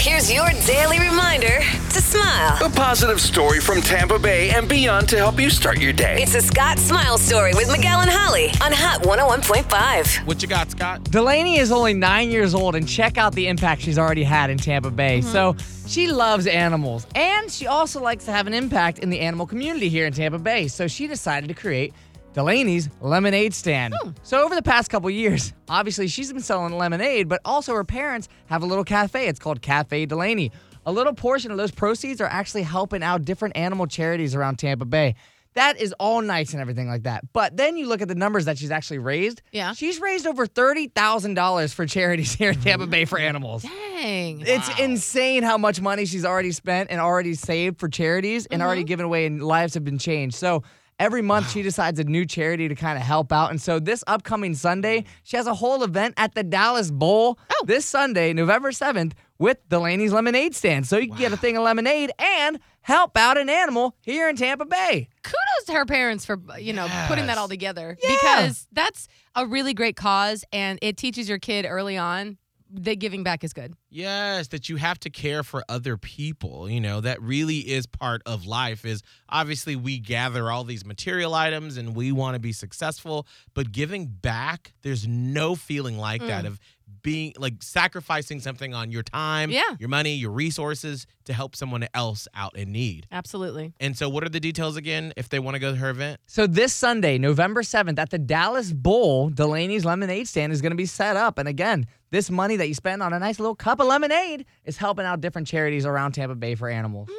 Here's your daily reminder to smile. A positive story from Tampa Bay and beyond to help you start your day. It's a Scott Smile story with Miguel and Holly on Hot 101.5. What you got, Scott? Delaney is only nine years old, and check out the impact she's already had in Tampa Bay. Mm-hmm. So she loves animals, and she also likes to have an impact in the animal community here in Tampa Bay. So she decided to create Delaney's lemonade stand. Hmm. So over the past couple years, obviously she's been selling lemonade, but also her parents have a little cafe. It's called Cafe Delaney. A little portion of those proceeds are actually helping out different animal charities around Tampa Bay. That is all nice and everything like that. But then you look at the numbers that she's actually raised. Yeah. She's raised over $30,000 for charities here in Tampa Bay for animals. Dang. It's insane how much money she's already spent and already saved for charities and mm-hmm. already given away, and lives have been changed. So every month she decides a new charity to kind of help out. And so this upcoming Sunday, mm. she has a whole event at the Dallas Bull Oh. this Sunday, November 7th, with Delaney's Lemonade Stand. So you can get a thing of lemonade and help out an animal here in Tampa Bay. Kudos to her parents for, you know, putting that all together Yeah. because that's a really great cause and it teaches your kid early on that giving back is good. Yes, that you have to care for other people. You know, that really is part of life is obviously we gather all these material items and we want to be successful, but giving back, there's no feeling like that mm. of being like sacrificing something on your time, Yeah. your money, your resources to help someone else out in need. Absolutely. And so what are the details again if they want to go to her event? So this Sunday, November 7th, at the Dallas Bull, Delaney's Lemonade Stand is going to be set up. And again, this money that you spend on a nice little cup of lemonade is helping out different charities around Tampa Bay for animals.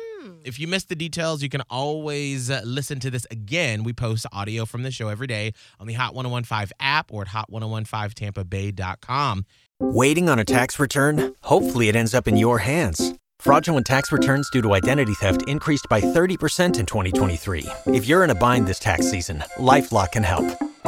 If you missed the details, you can always uh, listen to this again. We post audio from the show every day on the Hot 1015 app or at hot1015tampabay.com. Waiting on a tax return? Hopefully, it ends up in your hands. Fraudulent tax returns due to identity theft increased by 30% in 2023. If you're in a bind this tax season, LifeLock can help.